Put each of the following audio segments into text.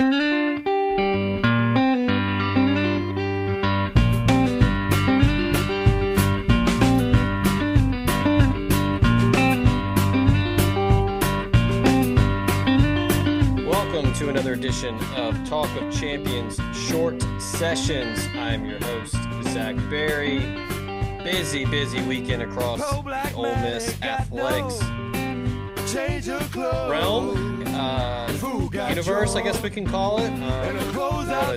Welcome to another edition of Talk of Champions Short Sessions. I'm your host, Zach Berry. Busy, busy weekend across the Ole Miss athletics realm, uh, universe, I guess we can call it. Um,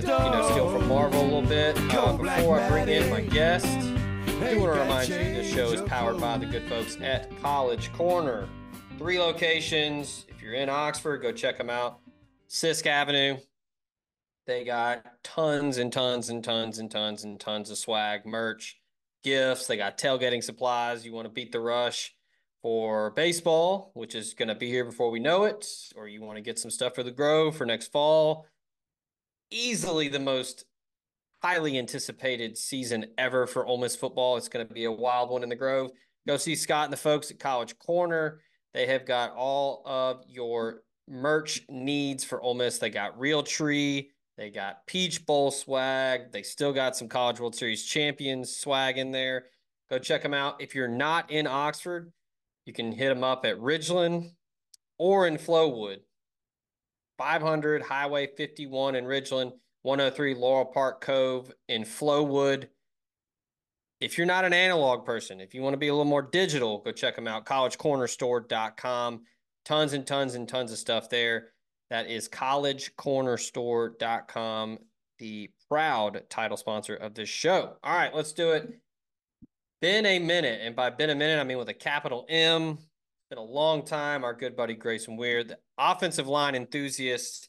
to, you know, steal from Marvel a little bit. Uh, before I bring in my guest, I do want to remind you this show is powered by the good folks at College Corner. Three locations. If you're in Oxford, go check them out. Sisk Avenue. They got tons and tons and tons and tons and tons of swag, merch, gifts. They got tailgating supplies. You want to beat the rush for baseball, which is going to be here before we know it, or you want to get some stuff for the Grove for next fall. Easily the most highly anticipated season ever for Ole Miss football. It's going to be a wild one in the Grove. Go see Scott and the folks at College Corner. They have got all of your merch needs for Ole Miss. They got Realtree. They got Peach Bowl swag. They still got some College World Series champions swag in there. Go check them out. If you're not in Oxford, you can hit them up at Ridgeland or in Flowood. 500 Highway 51 in Ridgeland, 103 Laurel Park Cove in Flowood. If you're not an analog person, if you want to be a little more digital, go check them out. collegecornerstore.com. Tons and tons and tons of stuff there. That is collegecornerstore.com, the proud title sponsor of this show. All right, let's do it. Been a minute, and by been a minute, I mean with a capital M. Been a long time. Our good buddy Grayson Weir, the offensive line enthusiast,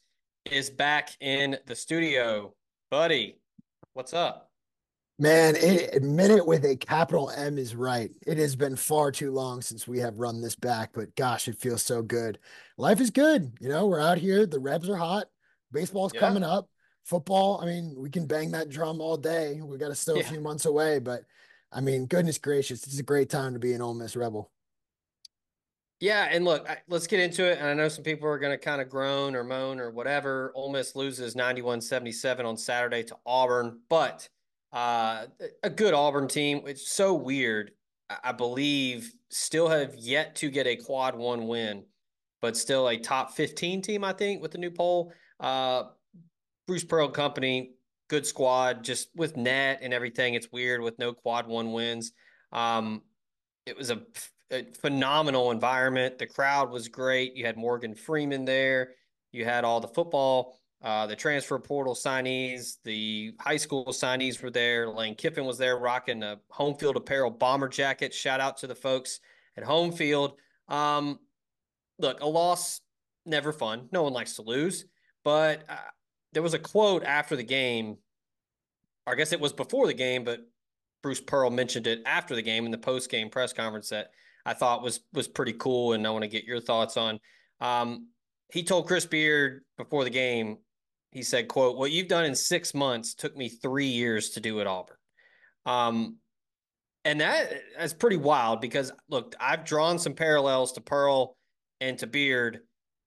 is back in the studio. Buddy, what's up? Man, a minute with a capital M is right. It has been far too long since we have run this back, but gosh, it feels so good. Life is good. You know, we're out here. The Rebs are hot. Baseball's yeah. coming up. Football, I mean, we can bang that drum all day. We got to still yeah. a few months away, but I mean, goodness gracious, this is a great time to be an Ole Miss Rebel. Yeah, and look, let's get into it. And I know some people are going to kind of groan or moan or whatever. Ole Miss loses 91-77 on Saturday to Auburn, but uh, a good Auburn team. It's so weird. I believe still have yet to get a quad one win, but still a top 15 team, I think, with the new poll. Uh, Bruce Pearl Company good squad. Just with net and everything, it's weird with no quad one wins. Um, it was a, a, phenomenal environment. The crowd was great. You had Morgan Freeman there. You had all the football, uh, the transfer portal signees, the high school signees were there. Lane Kiffin was there rocking a home field apparel bomber jacket. Shout out to the folks at home field. Um, look, a loss never fun. No one likes to lose, but uh, there was a quote after the game. I guess it was before the game, but Bruce Pearl mentioned it after the game in the post game press conference that I thought was was pretty cool, and I want to get your thoughts on. Um, he told Chris Beard before the game, he said, "quote What you've done in six months took me three years to do at Auburn." Um, and that that's pretty wild because look, I've drawn some parallels to Pearl and to Beard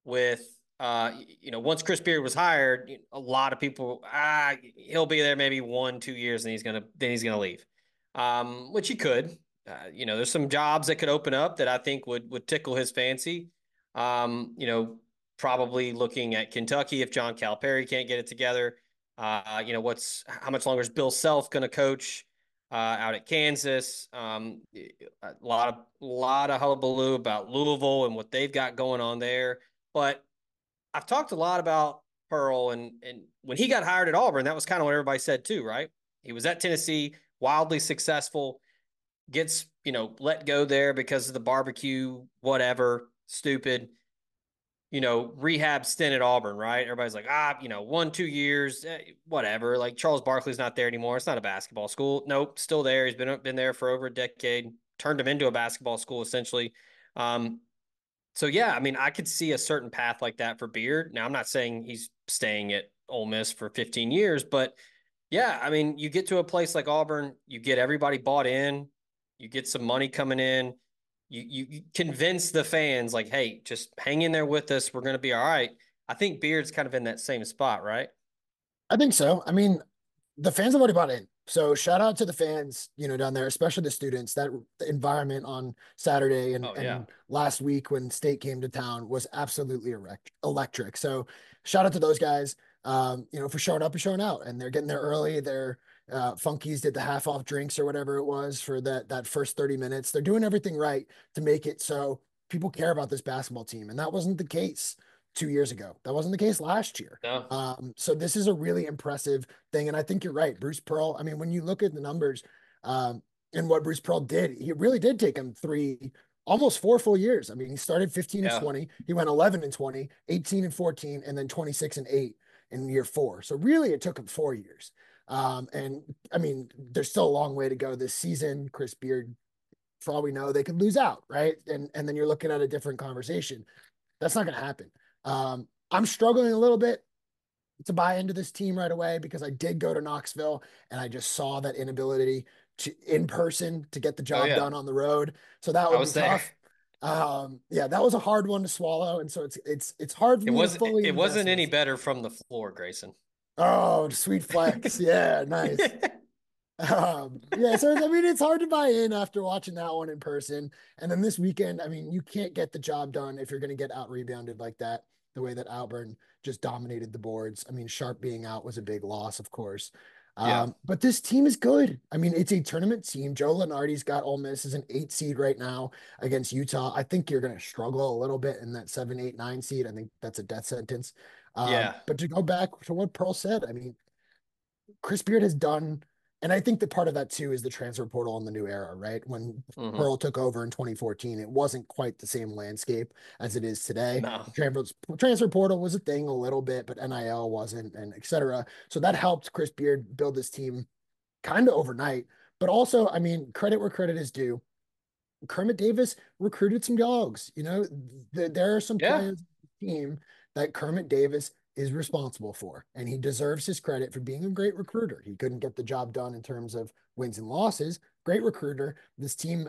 with uh, you know, once Chris Beard was hired, a lot of people, ah, he'll be there maybe one, two years, and he's gonna then he's gonna leave, um, which he could. Uh, you know, there's some jobs that could open up that I think would would tickle his fancy. Um, you know, probably looking at Kentucky if John Calipari can't get it together. Uh, you know, what's how much longer is Bill Self going to coach uh, out at Kansas? Um, a lot of lot of hullabaloo about Louisville and what they've got going on there. But I've talked a lot about Pearl, and and when he got hired at Auburn, that was kind of what everybody said too, right? He was at Tennessee, wildly successful, gets you know let go there because of the barbecue, whatever, stupid you know, rehab stint at Auburn, right? Everybody's like, ah, you know, one, two years, eh, whatever. Like Charles Barkley's not there anymore. It's not a basketball school. Nope, still there. He's been been there for over a decade. Turned him into a basketball school essentially. Um, so yeah, I mean, I could see a certain path like that for Beard. Now, I'm not saying he's staying at Ole Miss for 15 years, but yeah, I mean, you get to a place like Auburn, you get everybody bought in, you get some money coming in you, you convince the fans like, hey, just hang in there with us. We're to be all right. I think Beard's kind of in that same spot, right? I think so. I mean, the fans have already bought in. So shout out to the fans, you know, down there, especially the students. That environment on Saturday and, oh, yeah. and last week when State came to town was absolutely erect, electric. So shout out to those guys, um, you know, for showing up and showing out. And they're getting there early. They're uh, Funkies did the half off drinks or whatever it was for that that first 30 minutes. They're doing everything right to make it so people care about this basketball team. And that wasn't the case two years ago. That wasn't the case last year. No. Um, so this is a really impressive thing. And I think you're right. Bruce Pearl, I mean, when you look at the numbers um, and what Bruce Pearl did, he really did take him three, almost four full years. I mean, he started 15 yeah. and 20, he went 11 and 20, 18 and 14, and then 26 and 8 in year four. So really it took him four years. Um, and I mean, there's still a long way to go this season. Chris Beard, for all we know, they could lose out, right? And and then you're looking at a different conversation. That's not going to happen. Um, I'm struggling a little bit to buy into this team right away because I did go to Knoxville and I just saw that inability to in person to get the oh, job oh, yeah. done on the road. So that would be there. tough. Um, yeah, that was a hard one to swallow, and so it's it's it's hard. For it wasn't. It wasn't any better from the floor, Grayson. Oh, sweet flex. Yeah, nice. um, yeah, so I mean, it's hard to buy in after watching that one in person. And then this weekend, I mean, you can't get the job done if you're going to get out rebounded like that, the way that Auburn just dominated the boards. I mean, Sharp being out was a big loss, of course. Yeah. Um, but this team is good. I mean, it's a tournament team. Joe Lunardi's got Ole Miss as an eight seed right now against Utah. I think you're going to struggle a little bit in that seven, eight, nine seed. I think that's a death sentence. Um, yeah. But to go back to what Pearl said, I mean, Chris Beard has done, and I think that part of that too is the transfer portal in the new era, right? When mm-hmm. Pearl took over in 2014, it wasn't quite the same landscape as it is today. No. Transfer, transfer portal was a thing a little bit, but NIL wasn't, and etc. So that helped Chris Beard build this team kind of overnight. But also, I mean, credit where credit is due. Kermit Davis recruited some dogs. You know, th- there are some yeah. players the team that Kermit Davis is responsible for. And he deserves his credit for being a great recruiter. He couldn't get the job done in terms of wins and losses. Great recruiter. This team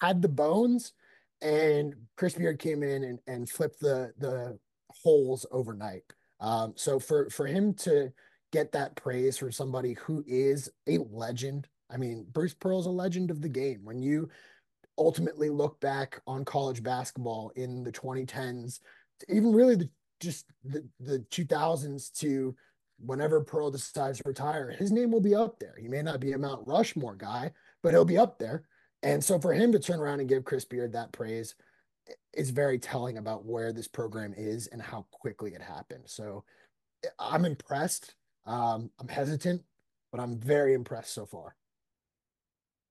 had the bones, and Chris Beard came in and, and flipped the the holes overnight. Um, so for for him to get that praise from somebody who is a legend, I mean, Bruce Pearl's a legend of the game. When you ultimately look back on college basketball in the 2010s, even really the just the, the 2000s to whenever Pearl decides to retire, his name will be up there. He may not be a Mount Rushmore guy, but he'll be up there. And so for him to turn around and give Chris Beard that praise is very telling about where this program is and how quickly it happened. So I'm impressed. Um, I'm hesitant, but I'm very impressed so far.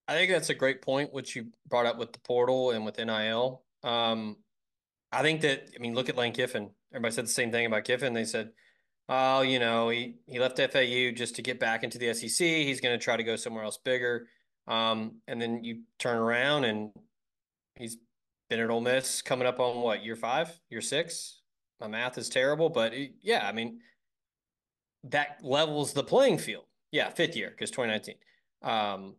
I think that's a great point, which you brought up with the portal and with NIL. Um, I think that, I mean, look at Lane Kiffin everybody said the same thing about Kiffin. They said, oh, you know, he, he left FAU just to get back into the SEC. He's going to try to go somewhere else bigger. Um, and then you turn around and he's been at Ole Miss coming up on what, year five, year six? My math is terrible, but it, yeah, I mean, that levels the playing field. Yeah, fifth year because 2019. Um,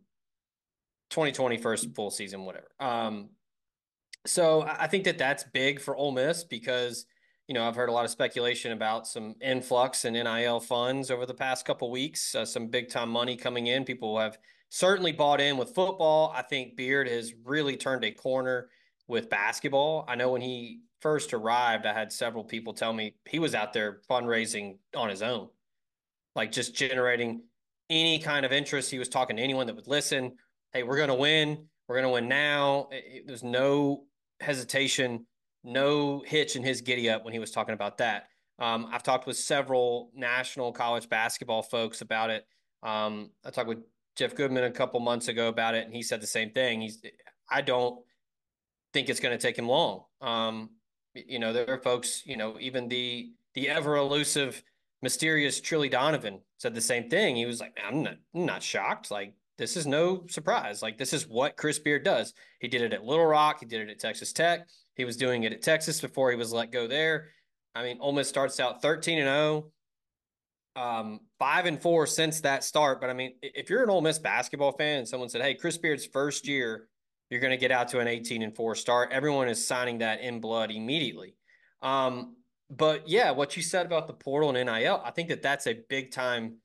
2020 first full season, whatever. Um, so I think that that's big for Ole Miss because you know, I've heard a lot of speculation about some influx in NIL funds over the past couple weeks, uh, some big time money coming in. People have certainly bought in with football. I think Beard has really turned a corner with basketball. I know when he first arrived, I had several people tell me he was out there fundraising on his own. like just generating any kind of interest. He was talking to anyone that would listen. Hey, we're going to win. We're going to win now. There's no hesitation, no hitch in his giddy up when he was talking about that. Um, I've talked with several national college basketball folks about it. Um, I talked with Jeff Goodman a couple months ago about it, and he said the same thing. He's, I don't think it's going to take him long. Um, you know, there are folks, you know, even the the ever elusive, mysterious Trilly Donovan said the same thing. He was like, I'm not, I'm not shocked. Like, this is no surprise. Like, this is what Chris Beard does. He did it at Little Rock. He did it at Texas Tech. He was doing it at Texas before he was let go there. I mean, Ole Miss starts out 13 and 0, um, five and four since that start. But I mean, if you're an Ole Miss basketball fan and someone said, "Hey, Chris Beard's first year, you're going to get out to an 18 and four start," everyone is signing that in blood immediately. Um, but yeah, what you said about the portal and NIL, I think that that's a big time.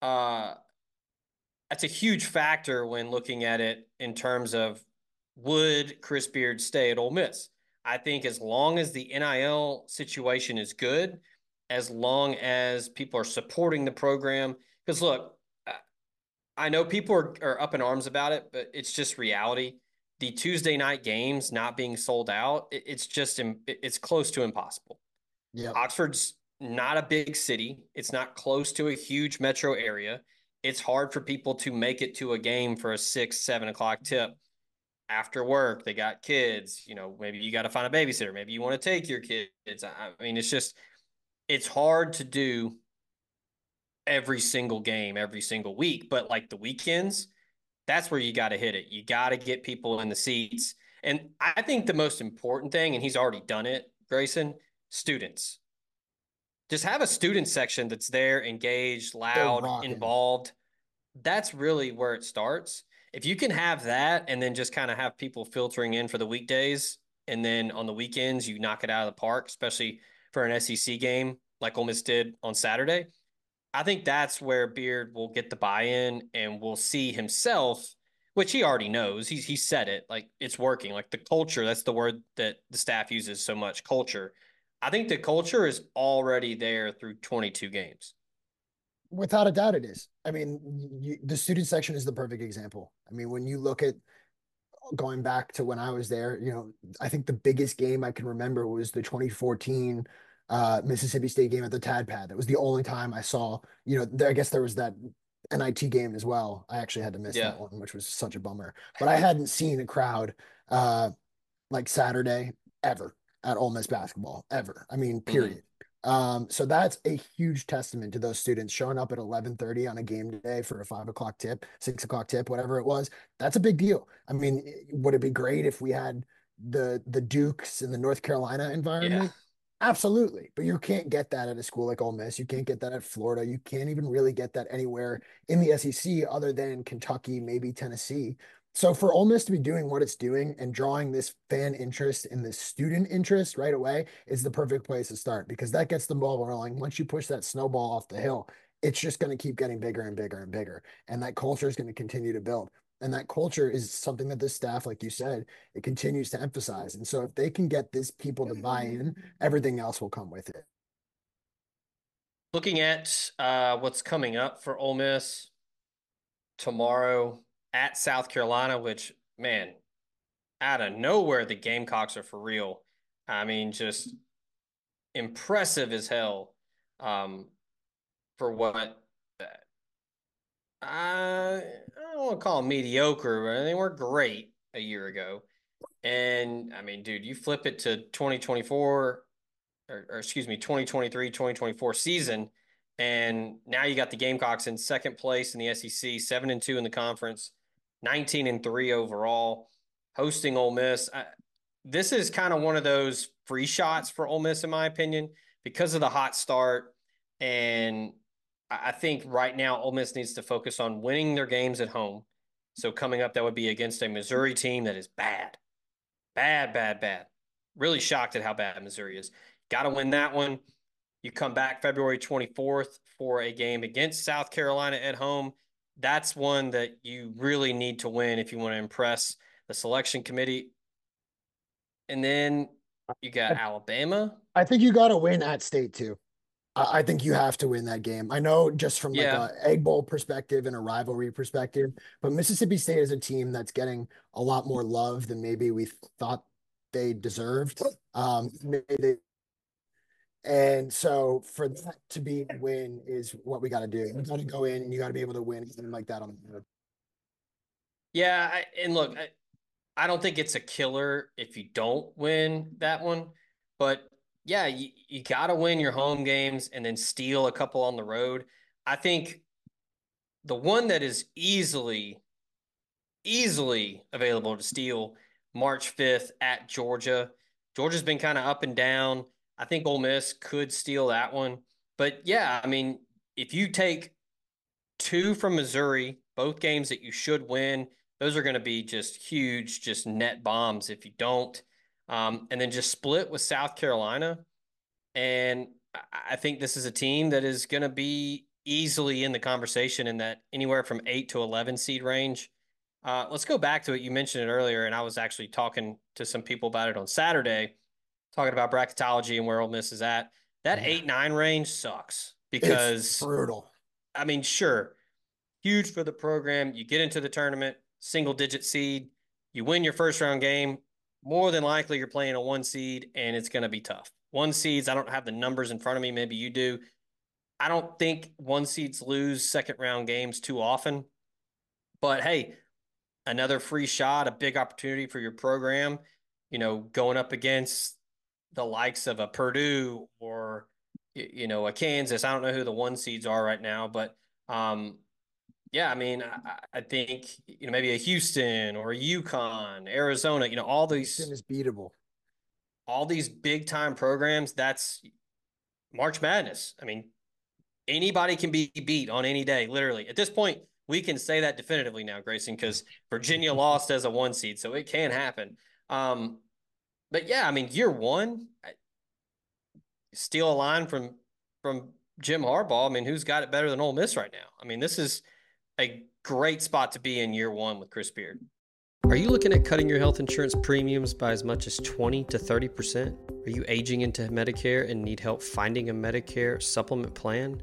Uh, that's a huge factor when looking at it in terms of would Chris Beard stay at Ole Miss? I think as long as the NIL situation is good, as long as people are supporting the program, because look, I know people are, are up in arms about it, but it's just reality. The Tuesday night games not being sold out, it, it's just it's close to impossible. Yeah, Oxford's not a big city. It's not close to a huge metro area. It's hard for people to make it to a game for a six, seven o'clock tip after work. They got kids. You know, maybe you got to find a babysitter. Maybe you want to take your kids. I mean, it's just it's hard to do every single game every single week, but like the weekends, that's where you got to hit it. You got to get people in the seats. And I think the most important thing, and he's already done it, Grayson, students. Just have a student section that's there, engaged, loud, involved. That's really where it starts. If you can have that and then just kind of have people filtering in for the weekdays, and then on the weekends, you knock it out of the park, especially for an SEC game like Ole Miss did on Saturday. I think that's where Beard will get the buy-in and we'll see himself, which he already knows. He's he said it like it's working. Like the culture, that's the word that the staff uses so much. Culture. I think the culture is already there through 22 games. Without a doubt, it is. I mean, you, the student section is the perfect example. I mean, when you look at going back to when I was there, you know, I think the biggest game I can remember was the 2014 uh, Mississippi State game at the Tad Pad. That was the only time I saw, you know, there, I guess there was that NIT game as well. I actually had to miss yeah. that one, which was such a bummer. But I hadn't seen a crowd uh, like Saturday ever at Ole Miss basketball ever. I mean, mm-hmm. period. Mm-hmm. Um, so that's a huge testament to those students showing up at 11:30 on a game day for a five o'clock tip, six o'clock tip, whatever it was. That's a big deal. I mean, would it be great if we had the the Dukes in the North Carolina environment? Yeah Absolutely. But you can't get that at a school like Ole Miss. You can't get that at Florida. You can't even really get that anywhere in the SEC other than Kentucky, maybe Tennessee. So for Ole Miss to be doing what it's doing and drawing this fan interest and this student interest right away is the perfect place to start because that gets the ball rolling. Once you push that snowball off the hill, it's just going to keep getting bigger and bigger and bigger. And that culture is going to continue to build. And that culture is something that this staff, like you said, it continues to emphasize. And so if they can get these people to buy in, everything else will come with it. Looking at uh, what's coming up for Ole Miss tomorrow at South Carolina, which, man, out of nowhere, the Gamecocks are for real. I mean, just impressive as hell um, for what I, I don't want to call them mediocre, but they weren't great a year ago. And I mean, dude, you flip it to 2024 or, or, excuse me, 2023, 2024 season. And now you got the Gamecocks in second place in the SEC, seven and two in the conference, 19 and three overall, hosting Ole Miss. I, this is kind of one of those free shots for Ole Miss, in my opinion, because of the hot start and I think right now Ole Miss needs to focus on winning their games at home. So coming up, that would be against a Missouri team that is bad, bad, bad, bad. Really shocked at how bad Missouri is. Got to win that one. You come back February 24th for a game against South Carolina at home. That's one that you really need to win if you want to impress the selection committee. And then you got Alabama. I think you got to win at state too. I think you have to win that game. I know just from like Yeah. a egg bowl perspective and a rivalry perspective, but Mississippi State is a team that's getting a lot more love than maybe we thought they deserved. Um, maybe they, and so for that to be a win is what we got to do. You got to go in and you got to be able to win something like that on the road. Yeah, I, and look, I, I don't think it's a killer if you don't win that one, but yeah, you, you got to win your home games and then steal a couple on the road. I think the one that is easily, easily available to steal March 5th at Georgia. Georgia's been kind of up and down. I think Ole Miss could steal that one. But yeah, I mean, if you take two from Missouri, both games that you should win, those are going to be just huge, just net bombs if you don't. Um, and then just split with South Carolina. And I think this is a team that is going to be easily in the conversation in that anywhere from eight to 11 seed range. Uh, let's go back to it. You mentioned it earlier, and I was actually talking to some people about it on Saturday, talking about bracketology and where Ole Miss is at. That Yeah. eight nine range sucks It's because brutal. I mean, sure, huge for the program. You get into the tournament, single digit seed, you win your first round game. More than likely, you're playing a one seed, and it's going to be tough. One seeds, I don't have the numbers in front of me. Maybe you do. I don't think one seeds lose second round games too often. But hey, another free shot, a big opportunity for your program, you know, going up against the likes of a Purdue or, you know, a Kansas. I don't know who the one seeds are right now, but um, yeah, I mean, I, I think, you know, maybe a Houston or a UConn, Arizona, you know, all these Houston is beatable. all these big time programs, that's March Madness. I mean, anybody can be beat on any day, literally. At this point, we can say that definitively now, Grayson, because Virginia lost as a one seed, so it can happen. Um, but yeah, I mean, year one, I- steal a line from from Jim Harbaugh. I mean, who's got it better than Ole Miss right now? I mean, this is a great spot to be in year one with Chris Beard. Are you looking at cutting your health insurance premiums by as much as 20 to 30%? Are you aging into Medicare and need help finding a Medicare supplement plan?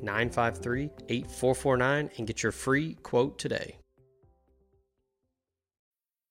953 8449 and get your free quote today.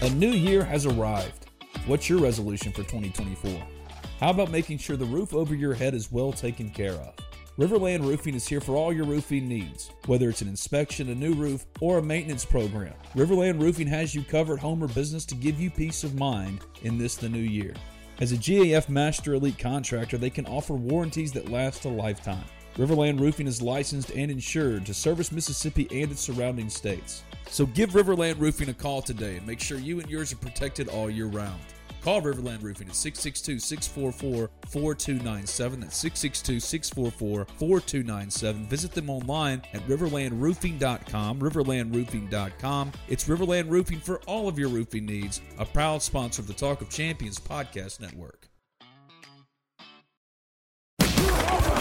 A new year has arrived. What's your resolution for 2024? How about making sure the roof over your head is well taken care of? Riverland Roofing is here for all your roofing needs, whether it's an inspection, a new roof, or a maintenance program. Riverland Roofing has you covered home or business to give you peace of mind in this the new year. As a GAF Master Elite contractor, they can offer warranties that last a lifetime. Riverland Roofing is licensed and insured to service Mississippi and its surrounding states. So give Riverland Roofing a call today and make sure you and yours are protected all year round. Call Riverland Roofing at 662 644 4297. That's 662 644 4297. Visit them online at riverlandroofing.com. Riverlandroofing.com. It's Riverland Roofing for all of your roofing needs, a proud sponsor of the Talk of Champions podcast network.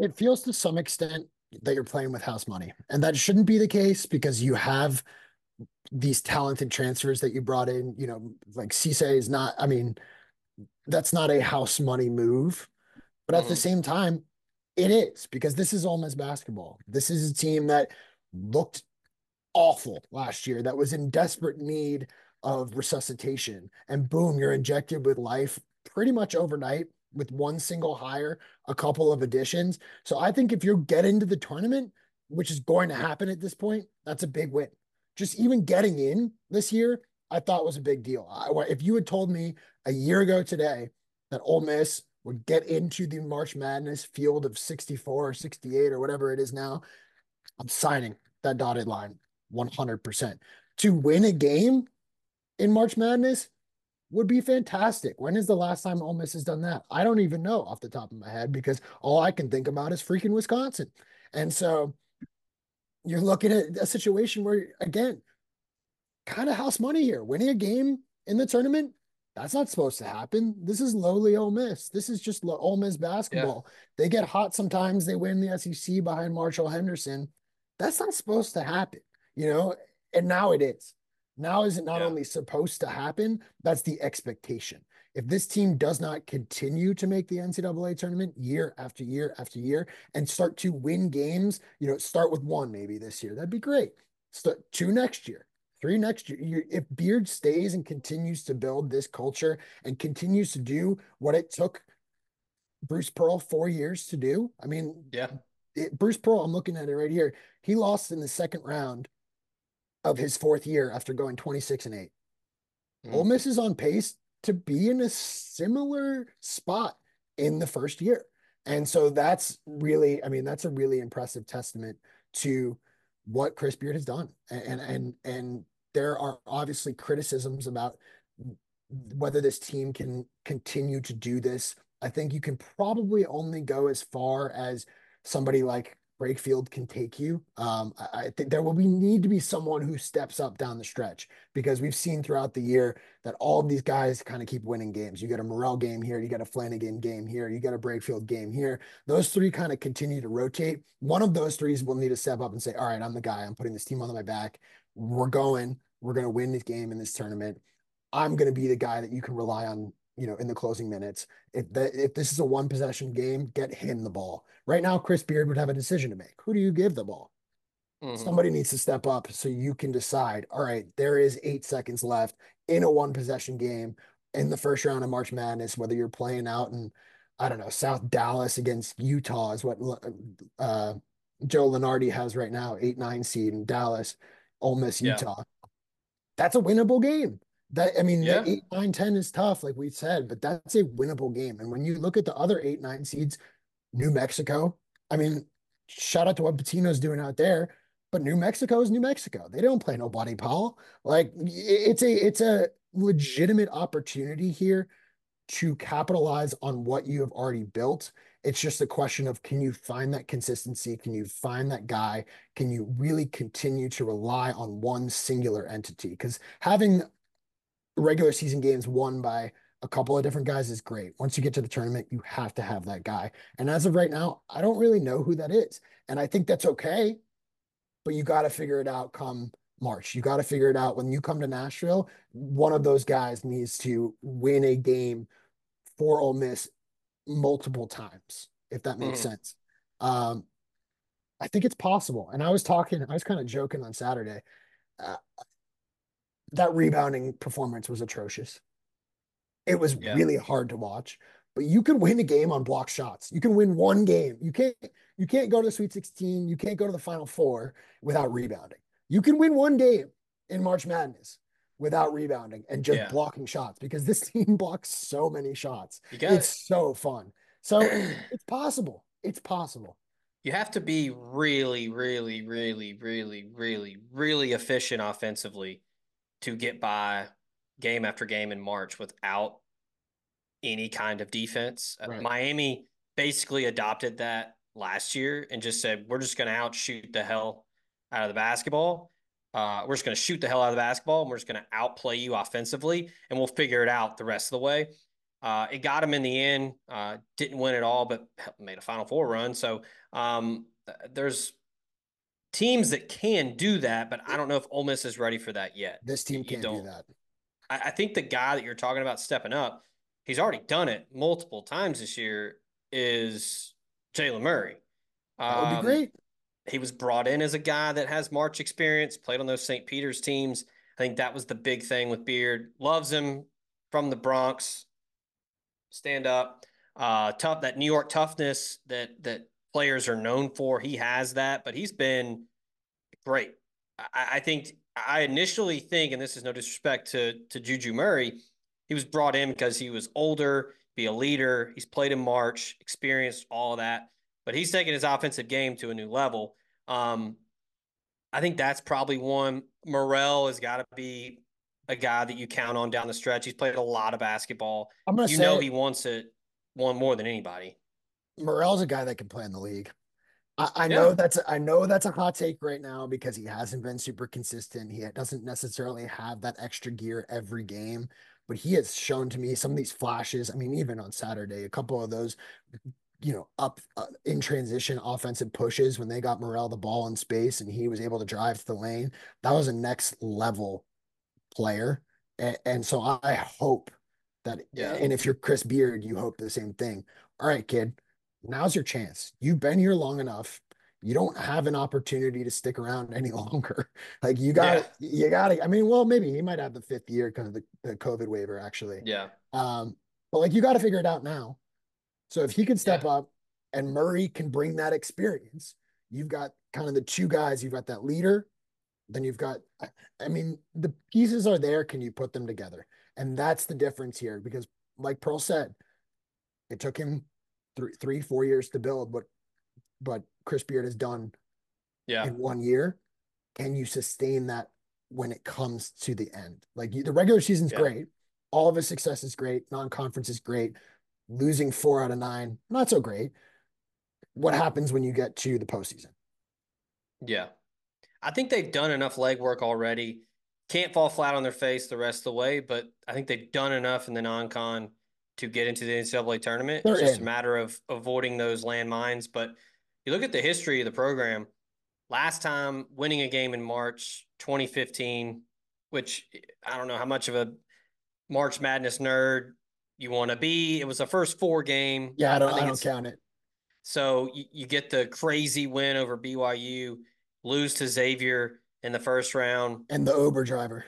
it feels to some extent that you're playing with house money. And that shouldn't be the case because you have these talented transfers that you brought in. You know, like Cisse is not, I mean, that's not a house money move. But at mm-hmm. the same time, it is because this is Ole Miss basketball. This is a team that looked awful last year, that was in desperate need of resuscitation. And boom, you're injected with life pretty much overnight with one single hire, a couple of additions. So I think if you get into the tournament, which is going to happen at this point, that's a big win. Just even getting in this year, I thought was a big deal. I, if you had told me a year ago today that Ole Miss would get into the March Madness field of 64 or 68 or whatever it is now, I'm signing that dotted line 100%. To win a game in March Madness, would be fantastic. When is the last time Ole Miss has done that? I don't even know off the top of my head because all I can think about is freaking Wisconsin. And so you're looking at a situation where, again, kind of house money here. Winning a game in the tournament, that's not supposed to happen. This is lowly Ole Miss. This is just Ole Miss basketball. Yeah. They get hot sometimes. They win the SEC behind Marshall Henderson. That's not supposed to happen, you know? And now it is. Now is it not yeah. only supposed to happen, that's the expectation. If this team does not continue to make the NCAA tournament year after year after year and start to win games, you know, start with one maybe this year, that'd be great. Start two next year, three next year. if Beard stays and continues to build this culture and continues to do what it took Bruce Pearl four years to do, I mean, yeah, it, Bruce Pearl, I'm looking at it right here. He lost in the second round of his fourth year after going 26 and 8. Mm. Ole Miss is on pace to be in a similar spot in the first year. And so that's really, I mean, that's a really impressive testament to what Chris Beard has done. And and and there are obviously criticisms about whether this team can continue to do this. I think you can probably only go as far as somebody like Brakefield can take you. Um, I, I, think there will be need to be someone who steps up down the stretch because we've seen throughout the year that all of these guys kind of keep winning games. You get a Murrell game here, you get a Flanigan game here, you get a Brakefield game here. Those three kind of continue to rotate. One of those threes will need to step up and say, "All right, I'm the guy. I'm putting this team on my back. We're going. We're going to win this game in this tournament. I'm going to be the guy that you can rely on you know, in the closing minutes. If that if this is a one possession game, get him the ball. Right now, Chris Beard would have a decision to make. Who do you give the ball? Mm-hmm. Somebody needs to step up so you can decide. All right, there is eight seconds left in a one possession game in the first round of March Madness. Whether you're playing out in, I don't know, South Dallas against Utah is what uh, Joe Lunardi has right now, eight nine seed in Dallas, Ole Miss Utah. Yeah. That's a winnable game. That I mean, yeah. eight, nine, 10 is tough, like we said, but that's a winnable game. And when you look at the other eight, nine seeds, New Mexico, I mean, shout out to what Pitino's doing out there. But New Mexico is New Mexico. They don't play nobody, Paul. Like it's a it's a legitimate opportunity here to capitalize on what you have already built. It's just a question of can you find that consistency? Can you find that guy? Can you really continue to rely on one singular entity? Because having regular season games won by a couple of different guys is great. Once you get to the tournament, you have to have that guy. And as of right now, I don't really know who that is. And I think that's okay, but you got to figure it out come March. You got to figure it out when you come to Nashville. One of those guys needs to win a game for Ole Miss multiple times, if that makes mm. sense. Um, I think it's possible. And I was talking, I was kind of joking on Saturday. Uh, that rebounding performance was atrocious. It was yeah. really hard to watch. But you can win a game on block shots. You can win one game. You can't you can't go to the Sweet 16, you can't go to the final four without rebounding. You can win one game in March Madness without rebounding and just yeah. blocking shots because this team blocks so many shots. It's so fun. So it's possible. It's possible. You have to be really, really, really, really, really, really efficient offensively to get by game after game in March without any kind of defense. Uh, right. Miami basically adopted that last year and just said, we're just going to outshoot the hell out of the basketball. Uh, we're just going to shoot the hell out of the basketball and we're just going to outplay you offensively and we'll figure it out the rest of the way. Uh, it got him in the end. Uh, didn't win it all, but made a Final Four run. So um, there's teams that can do that, but I don't know if Ole Miss is ready for that yet. This team can't do that. I, I think the guy that you're talking about stepping up, he's already done it multiple times this year. Is Jaylen Murray? That would be um, great. He was brought in as a guy that has March experience, played on those St. Peter's teams. I think that was the big thing with Beard. Loves him from the Bronx. Stand up. Uh, tough that New York toughness that that players are known for. He has that, but he's been great. I, I think I initially think, and this is no disrespect to to Juju Murray, he was brought in because he was older, be a leader. He's played in March, experienced all of that, but he's taken his offensive game to a new level. Um, I think that's probably one. Murrell has got to be a guy that you count on down the stretch. He's played a lot of basketball. I'm gonna you say, know he wants it one more than anybody. Murrell's a guy that can play in the league. I, I yeah. know that's I know that's a hot take right now because he hasn't been super consistent. He doesn't necessarily have that extra gear every game, but he has shown to me some of these flashes. I mean, even on Saturday, a couple of those, you know, up uh, in transition offensive pushes when they got Murrell the ball in space and he was able to drive to the lane. That was a next level player, and, and so I hope that. Yeah. And if you're Chris Beard, you hope the same thing. All right, kid now's your chance. You've been here long enough. You don't have an opportunity to stick around any longer. Like you got, yeah. you got to. I mean, well, maybe he might have the fifth year because of the, the COVID waiver, actually. Yeah. Um, but like you got to figure it out now. So if he can step yeah. up, and Murray can bring that experience, you've got kind of the two guys. You've got that leader, then you've got. I mean, the pieces are there. Can you put them together? And that's the difference here, because like Pearl said, it took him three, three, four years to build what, but Chris Beard has done yeah. in one year. Can you sustain that when it comes to the end? Like the regular season's yeah. great. All of his success is great. Non-conference is great. Losing four out of nine, not so great. What happens when you get to the postseason? Yeah. I think they've done enough legwork already. Can't fall flat on their face the rest of the way, but I think they've done enough in the non-con to get into the NCAA tournament. They're it's just in. a matter of avoiding those landmines. But you look at the history of the program. Last time winning a game in March 2015, which I don't know how much of a March Madness nerd you want to be. It was the first four game. Yeah, I don't, I, I don't count it. So you, you get the crazy win over BYU, lose to Xavier in the first round, and the Uber driver.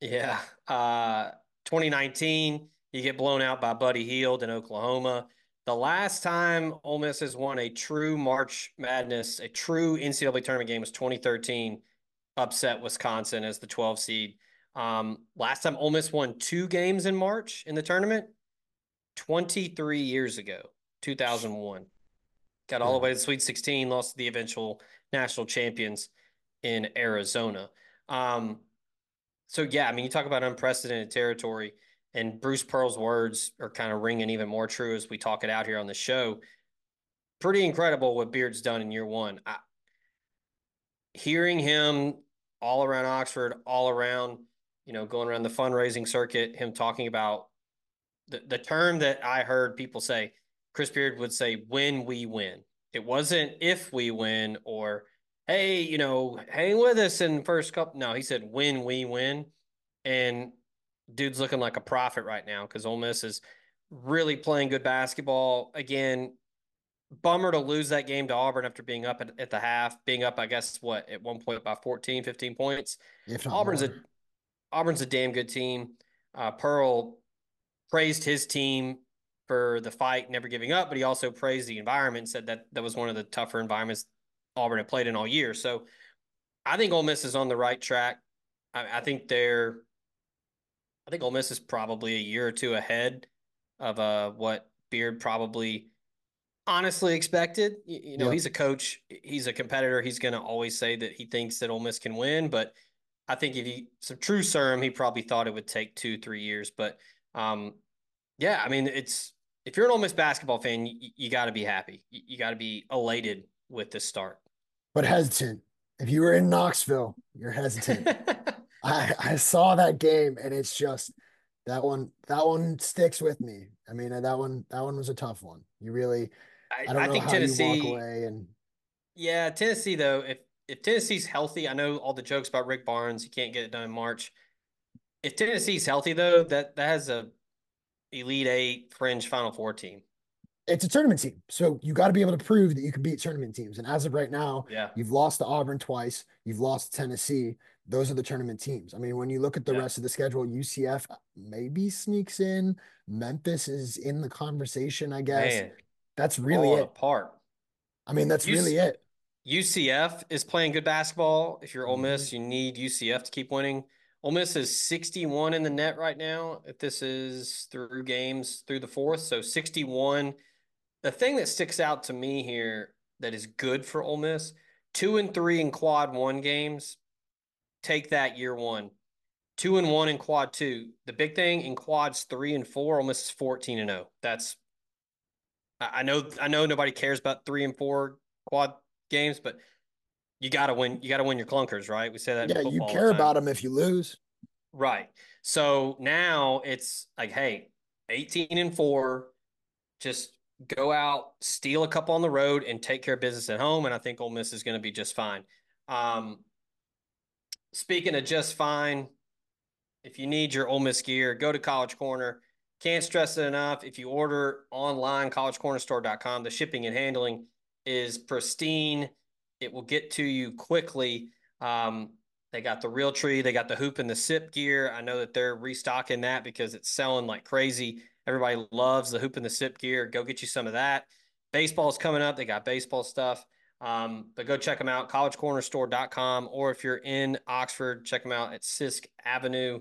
Yeah, uh, 2019 you get blown out by Buddy Hield in Oklahoma. The last time Ole Miss has won a true March Madness, a true NCAA tournament game was 2013, upset Wisconsin as the 12 seed. Um, last time Ole Miss won two games in March in the tournament, 23 years ago, 2001. Got all the way to the Sweet 16, lost to the eventual national champions in Arizona. Um, so, yeah, I mean, you talk about unprecedented territory and Bruce Pearl's words are kind of ringing even more true as we talk it out here on the show. Pretty incredible what Beard's done in year one. I, hearing him all around Oxford, all around, you know, going around the fundraising circuit, him talking about the, the term that I heard people say, Chris Beard would say, when we win. It wasn't if we win or, hey, you know, hang with us in first couple. No, he said, when we win. And dude's looking like a prophet right now because Ole Miss is really playing good basketball. Again, bummer to lose that game to Auburn after being up at, at the half, being up, I guess, what, at one point by 14, 15 points. Auburn's more. a Auburn's a damn good team. Uh, Pearl praised his team for the fight, never giving up, but he also praised the environment, said that that was one of the tougher environments Auburn had played in all year. So I think Ole Miss is on the right track. I, I think they're I think Ole Miss is probably a year or two ahead of uh, what Beard probably honestly expected. You, you know, Yep. he's a coach, he's a competitor. He's going to always say that he thinks that Ole Miss can win. But I think if he, some true serum, he probably thought it would take two, three years. But um, yeah, I mean, it's if you're an Ole Miss basketball fan, you, you got to be happy. You, you got to be elated with this start. But hesitant. If you were in Knoxville, you're hesitant. I, I saw that game and it's just that one that one sticks with me. I mean uh, that one that one was a tough one. You really I I, don't I know think Tennessee. walk away and Yeah, Tennessee though, if if Tennessee's healthy, I know all the jokes about Rick Barnes, he can't get it done in March. If Tennessee's healthy though, that that has a elite eight fringe final four team. it's a tournament team. So you got to be able to prove that you can beat tournament teams. And as of right now, Yeah. you've lost to Auburn twice, you've lost to Tennessee. Those are the tournament teams. I mean, when you look at the Yeah. rest of the schedule, UCF maybe sneaks in. Memphis is in the conversation, I guess. Man, That's really it. apart. I mean, that's You really it. UCF is playing good basketball. If you're Ole Mhm. Miss, you need UCF to keep winning. Ole Miss is 61 in the net right now. If this is through games through the fourth, so 61. The thing that sticks out to me here that is good for Ole Miss, two and three in quad one games. Take that year one. Two and one in quad two. The big thing in quads three and four, Miss is 14 and 0. That's I know I know nobody cares about three and four quad games, but you got to win. You got to win your clunkers, right? We say that. in Yeah, you the care about them if you lose. right? So now it's like, hey, eighteen and four, just go out, steal a couple on the road, and take care of business at home. And I think Ole Miss is going to be just fine. Um, speaking of just fine, if you need your Ole Miss gear, go to College Corner. Can't stress it enough. If you order online, collegecornerstore.com, the shipping and handling is pristine. It will get to you quickly. Um, they got the Realtree, they got the hoop and the sip gear. I know that they're restocking that because it's selling like crazy. Everybody loves the hoop and the sip gear. Go get you some of that. Baseball's coming up. They got baseball stuff. Um, but go check them out, collegecornerstore.com. Or if you're in Oxford, check them out at Sisk Avenue.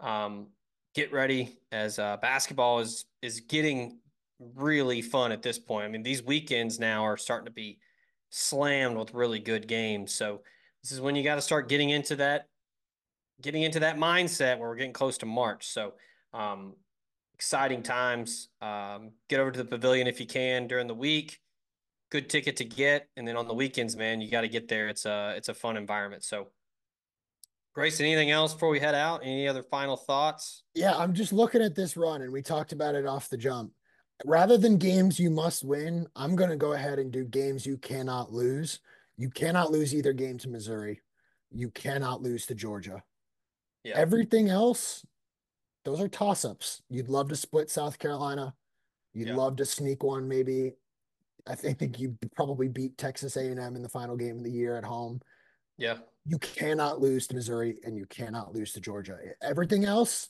Um, get ready as uh, basketball is is getting really fun at this point. I mean, these weekends now are starting to be slammed with really good games. So this is when you got to start getting into that getting into that mindset where we're getting close to March. So um, exciting times. Um, get over to the pavilion if you can during the week. Good ticket to get, and then on the weekends, man, you got to get there. It's a it's a fun environment. So, Grayson, anything else before we head out? Any other final thoughts? Yeah, I'm just looking at this run, and we talked about it off the jump. Rather than games you must win, I'm going to go ahead and do games you cannot lose. You cannot lose either game to Missouri. You cannot lose to Georgia. Yeah, Everything else, those are toss ups. You'd love to split South Carolina. You'd Yeah. love to sneak one, maybe. I think, think you probably beat Texas A&M in the final game of the year at home. yeah, You cannot lose to Missouri and you cannot lose to Georgia. Everything else,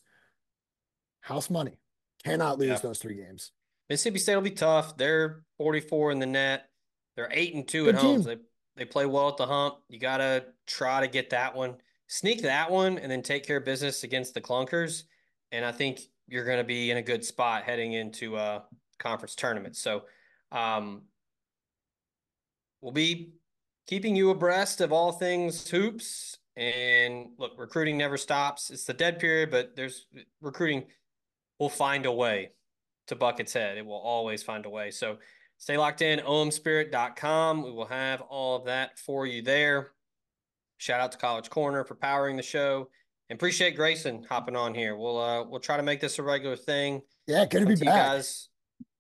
house money. Cannot lose Yeah. those three games. Mississippi State will be tough. They're 44 in the net. They're eight and two at home. they they play well at the hump. You gotta try to get that one, sneak that one, and then take care of business against the clunkers. And I think you're going to be in a good spot heading into a conference tournament. So, um, we'll be keeping you abreast of all things hoops. And look, recruiting never stops. It's the dead period, but there's recruiting will find a way to Bucket's Head. It will always find a way. So stay locked in, omspirit.com. We will have all of that for you there. Shout out to College Corner for powering the show. And appreciate Grayson hopping on here. We'll uh we'll try to make this a regular thing. Yeah, good to be back. guys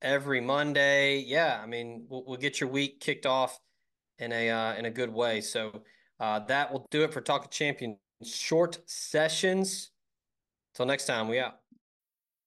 every Monday. Yeah, I mean, we'll, we'll get your week kicked off in a uh, in a good way. So uh, that will do it for Talk of Champions short sessions. Till next time, we out.